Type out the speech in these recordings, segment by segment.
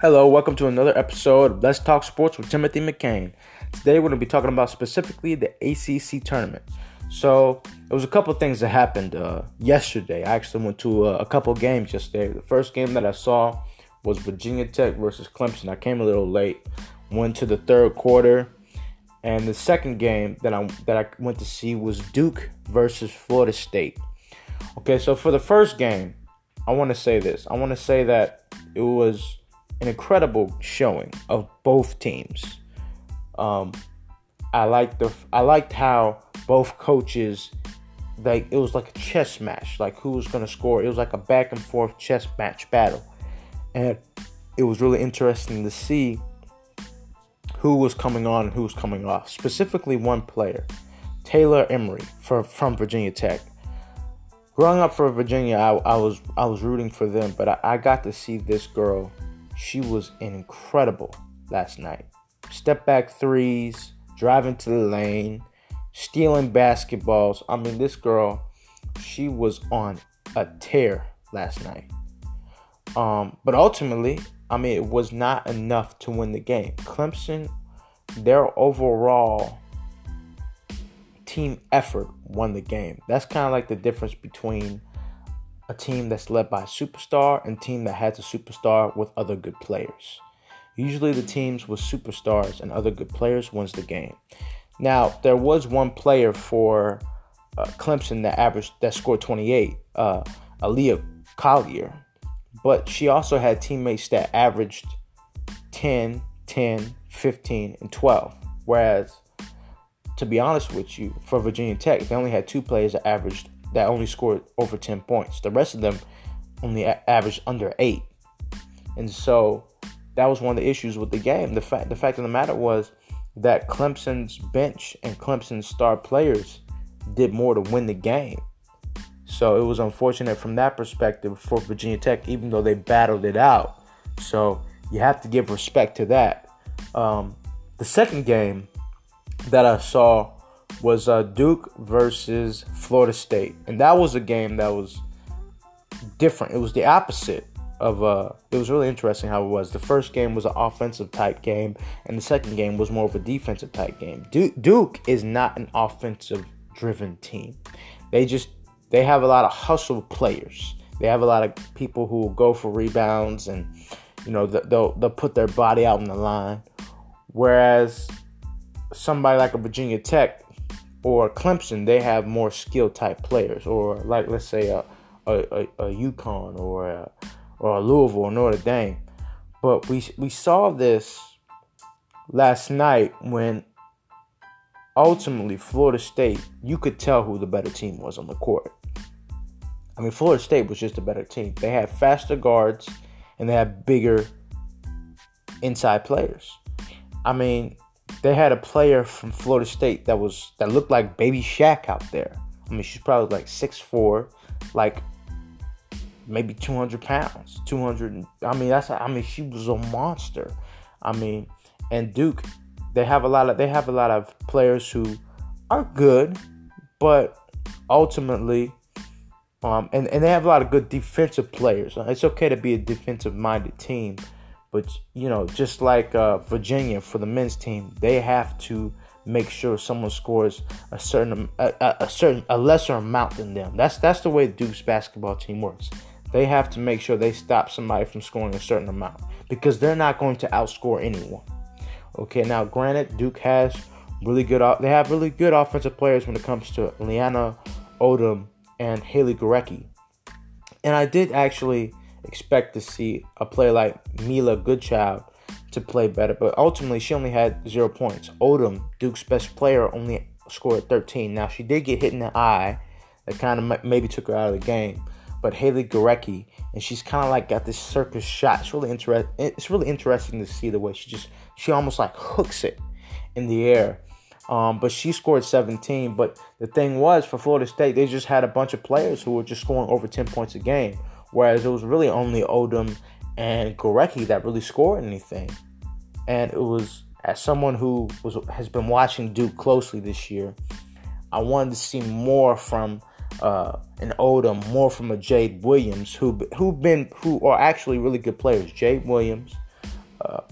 Hello, welcome to another episode of Let's Talk Sports with Timothy McCain. Today we're going to be talking about specifically the ACC tournament. So, there was a couple things that happened uh, yesterday. I actually went to uh, a couple games yesterday. The first game that I saw was Virginia Tech versus Clemson. I came a little late, went to the third quarter, and the second game that I that I went to see was Duke versus Florida State. Okay, so for the first game, I want to say this. I want to say that it was an incredible showing of both teams. Um, I liked the I liked how both coaches like it was like a chess match, like who was gonna score. It was like a back and forth chess match battle, and it was really interesting to see who was coming on and who was coming off. Specifically, one player, Taylor Emery for, from Virginia Tech. Growing up for Virginia, I, I was I was rooting for them, but I, I got to see this girl she was incredible last night. Step back threes, driving to the lane, stealing basketballs. I mean, this girl, she was on a tear last night. Um, but ultimately, I mean, it was not enough to win the game. Clemson, their overall team effort won the game. That's kind of like the difference between a team that's led by a superstar and team that has a superstar with other good players. Usually the teams with superstars and other good players wins the game. Now, there was one player for uh, Clemson that averaged that scored 28, uh, Aaliyah Collier, but she also had teammates that averaged 10, 10, 15, and 12. Whereas, to be honest with you, for Virginia Tech, they only had two players that averaged that only scored over 10 points. The rest of them only averaged under 8. And so that was one of the issues with the game. The fact the fact of the matter was that Clemson's bench and Clemson's star players did more to win the game. So it was unfortunate from that perspective for Virginia Tech, even though they battled it out. So you have to give respect to that. Um, the second game that I saw was uh, Duke versus Florida State, and that was a game that was different. It was the opposite of. Uh, it was really interesting how it was. The first game was an offensive type game, and the second game was more of a defensive type game. Duke, Duke is not an offensive driven team. They just they have a lot of hustle players. They have a lot of people who will go for rebounds and you know they'll they'll put their body out on the line. Whereas somebody like a Virginia Tech, or Clemson, they have more skill type players, or like let's say a a, a, a UConn or a, or a Louisville or Notre Dame. But we we saw this last night when ultimately Florida State, you could tell who the better team was on the court. I mean, Florida State was just a better team. They had faster guards and they had bigger inside players. I mean, they had a player from Florida State that was that looked like Baby Shaq out there. I mean, she's probably like six four, like maybe 200 pounds. 200. I mean, that's. I mean, she was a monster. I mean, and Duke, they have a lot of they have a lot of players who are good, but ultimately, um, and and they have a lot of good defensive players. It's okay to be a defensive minded team but you know, just like uh, Virginia for the men's team, they have to make sure someone scores a certain a, a, certain a lesser amount than them. That's that's the way Duke's basketball team works. They have to make sure they stop somebody from scoring a certain amount because they're not going to outscore anyone. Okay, now granted, Duke has really good. They have really good offensive players when it comes to Leaonna Odom and Haley Gorecki. And I did actually expect to see a player like Miela Goodchild to play better, but ultimately she only had zero points. Odom, Duke's best player, only scored 13. Now she did get hit in the eye, that kind of maybe took her out of the game. But Haley Gorecki, and she's kind of like got this circus shot. It's really interesting. It's really interesting to see the way she just she almost like hooks it in the air. Um, but she scored 17. But the thing was, for Florida State, they just had a bunch of players who were just scoring over 10 points a game. Whereas it was really only Odom and Gorecki that really scored anything. And it was as someone who was has been watching Duke closely this year, I wanted to see more from uh, an Odom, more from a Jade Williams, who who been who are actually really good players. Jade Williams, Uh,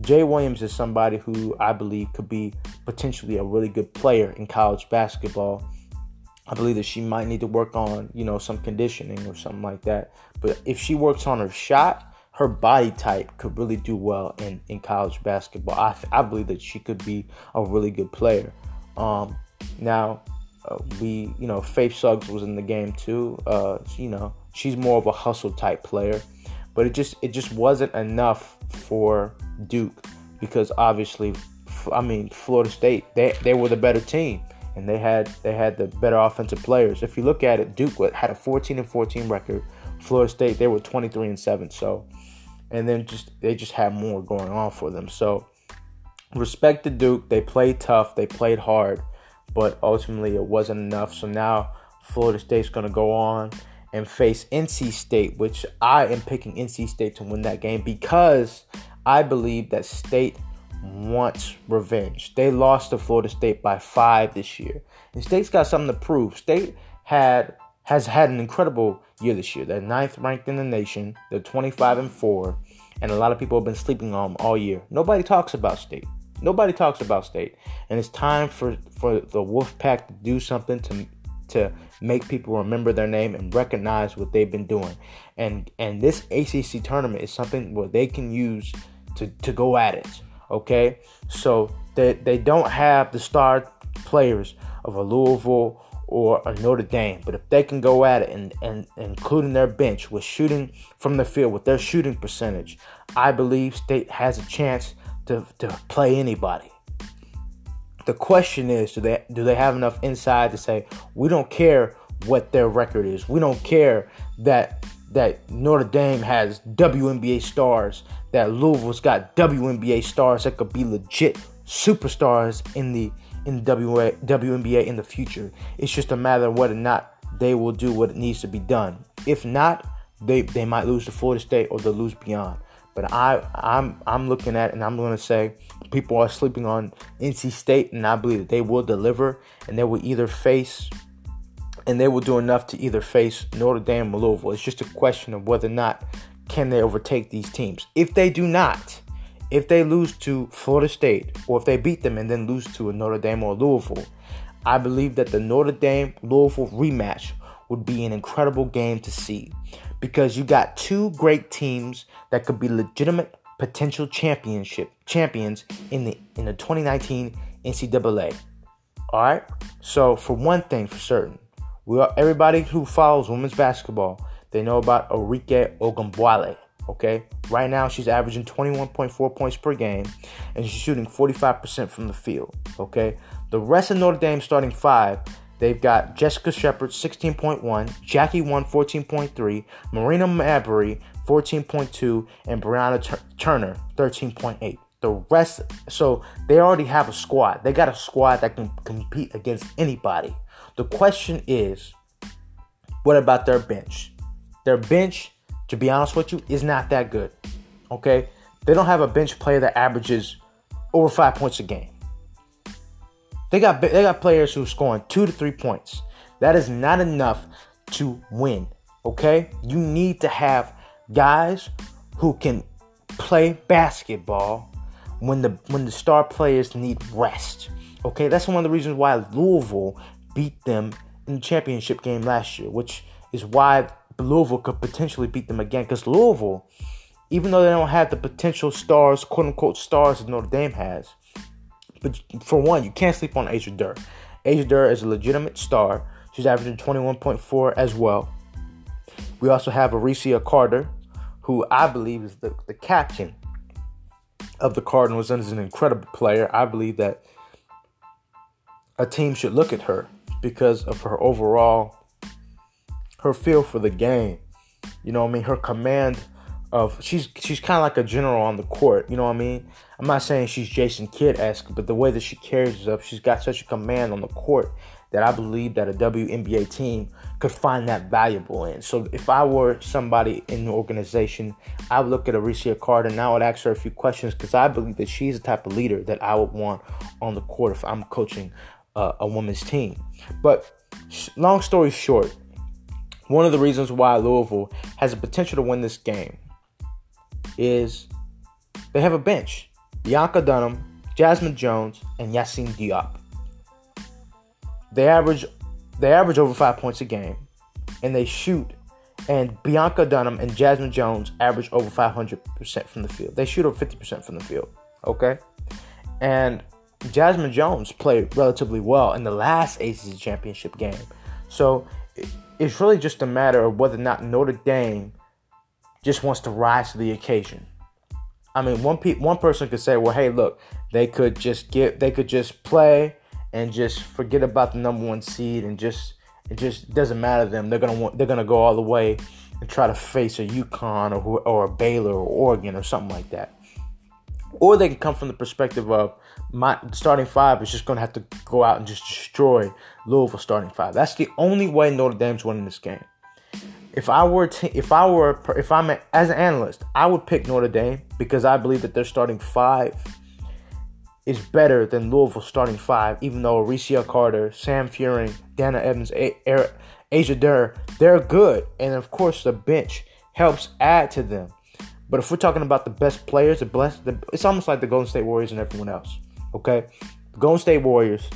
Jay Williams is somebody who I believe could be potentially a really good player in college basketball. I believe that she might need to work on, you know, some conditioning or something like that. But if she works on her shot, her body type could really do well in, in college basketball. I, I believe that she could be a really good player. Um, now, uh, we, you know, Faith Suggs was in the game too. Uh, you know, she's more of a hustle type player, but it just it just wasn't enough for Duke because obviously, I mean, Florida State they they were the better team and they had they had the better offensive players. If you look at it, Duke had a 14 and 14 record. Florida State they were 23 and 7. So, and then just they just had more going on for them. So, respect to Duke. They played tough. They played hard, but ultimately it wasn't enough. So now Florida State's going to go on and face NC State, which I am picking NC State to win that game because I believe that State wants revenge. They lost to Florida State by five this year. And State's got something to prove. State had has had an incredible year this year. They're ninth ranked in the nation. They're 25 and 4. And a lot of people have been sleeping on them all year. Nobody talks about State. Nobody talks about State. And it's time for, for the Wolfpack to do something to to make people remember their name and recognize what they've been doing. And and this ACC tournament is something where they can use to, to go at it. Okay, so they they don't have the star players of a Louisville or a Notre Dame, but if they can go at it and, and, including their bench with shooting from the field with their shooting percentage, I believe State has a chance to, to play anybody. The question is, do they do they have enough inside to say we don't care what their record is. We don't care that that Notre Dame has WNBA stars, that Louisville's got WNBA stars that could be legit superstars in the in WA, WNBA in the future. It's just a matter of whether or not they will do what needs to be done. If not, they they might lose to Florida State or they'll lose beyond. But I I'm I'm looking at and I'm going to say people are sleeping on NC State and I believe that they will deliver and they will either face and they will do enough to either face Notre Dame or Louisville. It's just a question of whether or not can they overtake these teams. If they do not, if they lose to Florida State or if they beat them and then lose to a Notre Dame or Louisville, I believe that the Notre Dame Louisville rematch would be an incredible game to see because you got two great teams that could be legitimate potential championship champions in the in the 2019 NCAA. All right. So for one thing for certain, we are, everybody who follows women's basketball, they know about Arike Ogunbowale. Okay, right now she's averaging 21.4 points per game, and she's shooting 45% from the field. Okay, the rest of Notre Dame starting five, they've got Jessica Shepard 16.1, Jackie Young 14.3, Marina Mabrey 14.2, and Brianna Tur- Turner 13.8. The rest, so they already have a squad. They got a squad that can compete against anybody. The question is, what about their bench? Their bench, to be honest with you, is not that good. Okay? They don't have a bench player that averages over five points a game. They got they got players who are scoring two to three points. That is not enough to win. Okay? You need to have guys who can play basketball when the when the star players need rest. Okay, that's one of the reasons why Louisville beat them in the championship game last year, which is why Louisville could potentially beat them again. Because Louisville, even though they don't have the potential stars, quote unquote stars that Notre Dame has, but for one, you can't sleep on Asia Durr. Asia Durr is a legitimate star. She's averaging 21.4 as well. We also have Aricia Carter, who I believe is the, the captain of the Cardinals and is an incredible player. I believe that a team should look at her because of her overall her feel for the game. You know what I mean? Her command of she's she's kind of like a general on the court. You know what I mean? I'm not saying she's Jason Kidd esque, but the way that she carries herself, she's got such a command on the court that I believe that a WNBA team could find that valuable in. So if I were somebody in the organization, I would look at Aricia Carter and I would ask her a few questions because I believe that she's the type of leader that I would want on the court if I'm coaching uh, a women's team. But long story short, one of the reasons why Louisville has the potential to win this game is they have a bench: Bionca Dunham, Jazmine Jones, and Yacine Diop. They average they average over five points a game, and they shoot. And Bionca Dunham and Jazmine Jones average over 500% from the field. They shoot over 50% from the field. Okay, and Jazmine Jones played relatively well in the last ACC championship game. So it's really just a matter of whether or not Notre Dame just wants to rise to the occasion. I mean, one pe- one person could say, "Well, hey, look, they could just get, they could just play and just forget about the number one seed and just it just doesn't matter to them. They're gonna want, they're gonna go all the way and try to face a UConn or or a Baylor or Oregon or something like that." Or they can come from the perspective of my starting five is just going to have to go out and just destroy Louisville starting five. That's the only way Notre Dame's winning this game. If I were to, if I were, if I'm a, as an analyst, I would pick Notre Dame because I believe that their starting five is better than Louisville starting five. Even though Aricia Carter, Sam Fuehring, Dana Evans, a- Asia Durr, they're good, and of course the bench helps add to them. But if we're talking about the best players, the best, the, it's almost like the Golden State Warriors and everyone else. Okay, the Golden State Warriors,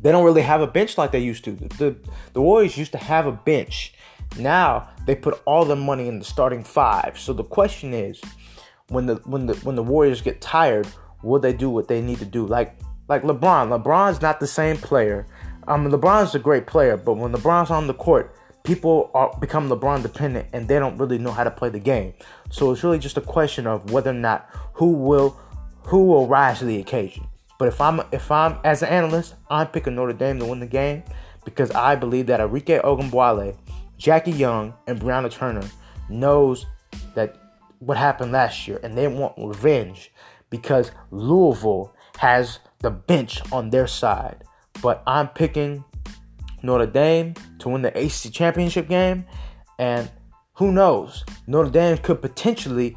they don't really have a bench like they used to. The, the, the Warriors used to have a bench. Now they put all the money in the starting five. So the question is, when the when the when the Warriors get tired, will they do what they need to do? Like like LeBron. LeBron's not the same player. I mean, LeBron's a great player, but when LeBron's on the court, people are become LeBron dependent and they don't really know how to play the game. So it's really just a question of whether or not who will who will rise to the occasion. But if I'm if I'm as an analyst, I'm picking Notre Dame to win the game because I believe that Arike Ogunbowale, Jackie Young, and Brianna Turner knows that what happened last year and they want revenge because Louisville has the bench on their side. But I'm picking Notre Dame to win the ACC championship game, and who knows, Notre Dame could potentially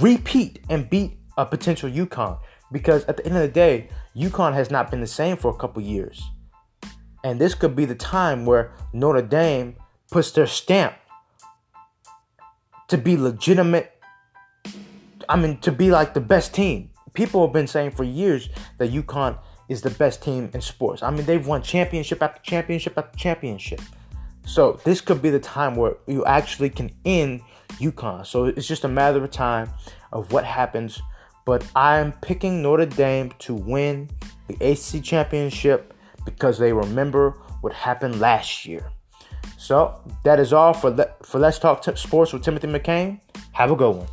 repeat and beat a potential UConn because at the end of the day, UConn has not been the same for a couple years, and this could be the time where Notre Dame puts their stamp to be legitimate. I mean, to be like the best team. People have been saying for years that UConn is the best team in sports. I mean, they've won championship after championship after championship. So this could be the time where you actually can end UConn. So it's just a matter of time of what happens. But I'm picking Notre Dame to win the ACC championship because they remember what happened last year. So that is all for le- for Let's Talk t- Sports with Timothy McCain. Have a good one.